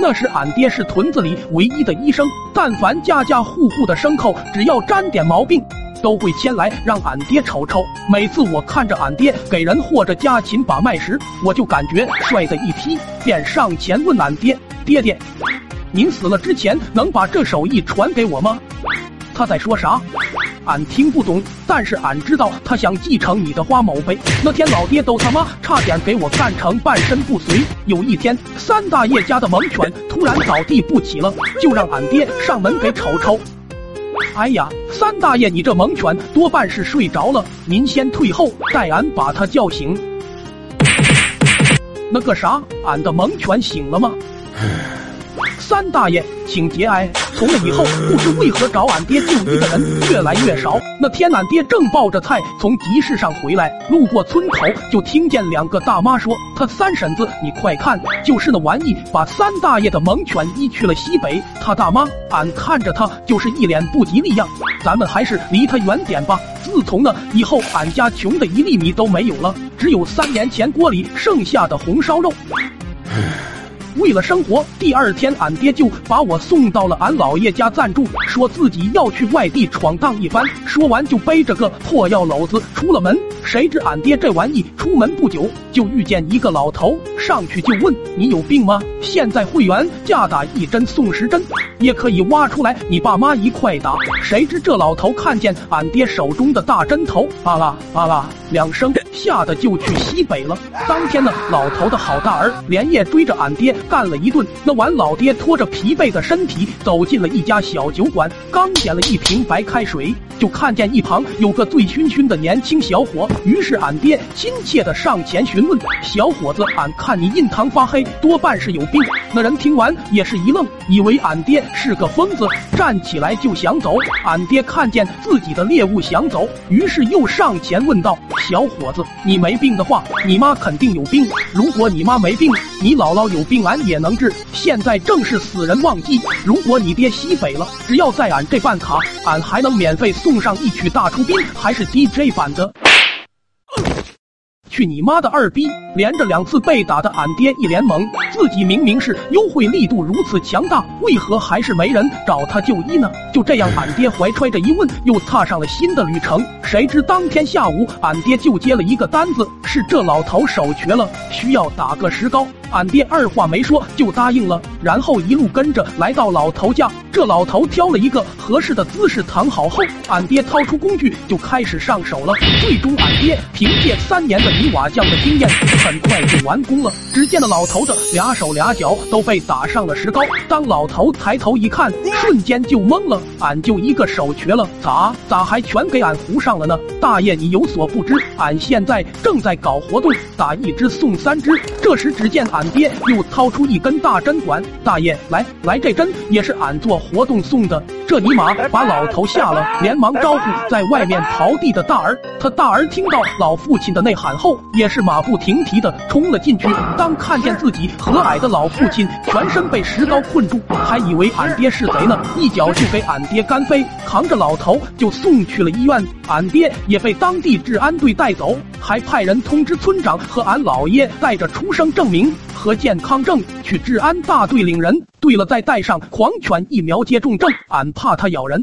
那时俺爹是屯子里唯一的医生，但凡家家户户的牲口只要沾点毛病，都会牵来让俺爹瞅瞅。每次我看着俺爹给人或者家禽把脉时，我就感觉帅的一批，便上前问俺爹：“爹爹，您死了之前能把这手艺传给我吗？”他在说啥？俺听不懂，但是俺知道他想继承你的花某呗。那天老爹都他妈差点给我干成半身不遂。有一天，三大爷家的猛犬突然倒地不起了，就让俺爹上门给瞅瞅。哎呀，三大爷，你这猛犬多半是睡着了，您先退后，待俺把他叫醒。那个啥，俺的猛犬醒了吗？三大爷，请节哀。从那以后，不知为何找俺爹就医的人越来越少。那天，俺爹正抱着菜从集市上回来，路过村口，就听见两个大妈说：“他三婶子，你快看，就是那玩意把三大爷的猛犬医去了西北。”他大妈，俺看着他就是一脸不吉利样，咱们还是离他远点吧。自从那以后，俺家穷的一粒米都没有了，只有三年前锅里剩下的红烧肉。为了生活，第二天俺爹就把我送到了俺姥爷家暂住，说自己要去外地闯荡一番。说完就背着个破药篓子出了门。谁知俺爹这玩意出门不久，就遇见一个老头，上去就问：“你有病吗？现在会员价打一针送十针，也可以挖出来你爸妈一块打。”谁知这老头看见俺爹手中的大针头，啊啦啊啦两声，吓得就去西北了。当天呢，老头的好大儿连夜追着俺爹干了一顿。那晚，老爹拖着疲惫的身体走进了一家小酒馆，刚点了一瓶白开水，就看见一旁有个醉醺醺的年轻小伙。于是俺爹亲切的上前询问：“小伙子，俺看你印堂发黑，多半是有病。”那人听完也是一愣，以为俺爹是个疯子，站起来就想走。俺爹看见自己的猎物想走，于是又上前问道：“小伙子，你没病的话，你妈肯定有病。如果你妈没病，你姥姥有病，俺也能治。现在正是死人旺季，如果你爹西北了，只要在俺这办卡，俺还能免费送上一曲大出殡，还是 DJ 版的。”去你妈的二逼！连着两次被打的俺爹一脸懵，自己明明是优惠力度如此强大，为何还是没人找他就医呢？就这样，俺爹怀揣着疑问，又踏上了新的旅程。谁知当天下午，俺爹就接了一个单子，是这老头手瘸了，需要打个石膏。俺爹二话没说就答应了，然后一路跟着来到老头家。这老头挑了一个合适的姿势躺好后，俺爹掏出工具就开始上手了。最终，俺爹凭借三年的泥瓦匠的经验，很快就完工了。只见那老头的俩手俩脚都被打上了石膏。当老头抬头一看，瞬间就懵了，俺就一个手瘸了，咋咋还全给俺糊上了呢？大爷，你有所不知，俺现在正在搞活动，打一只送三只。这时，只见俺爹又掏出一根大针管，大爷，来来，这针也是俺做活动送的。这尼玛把老头吓了，连忙招呼在外面刨地的大儿。他大儿听到老父亲的呐喊后，也是马不停蹄的冲了进去。当看见自己和蔼的老父亲全身被石膏困住，还以为俺爹是贼呢，一脚就给俺爹干飞，扛着老头就送去了医院。俺爹也被当地治安队带走，还派人通知村长和俺姥爷带着出生证明和健康证去治安大队领人。对了，再带上狂犬疫苗接种证，俺怕它咬人。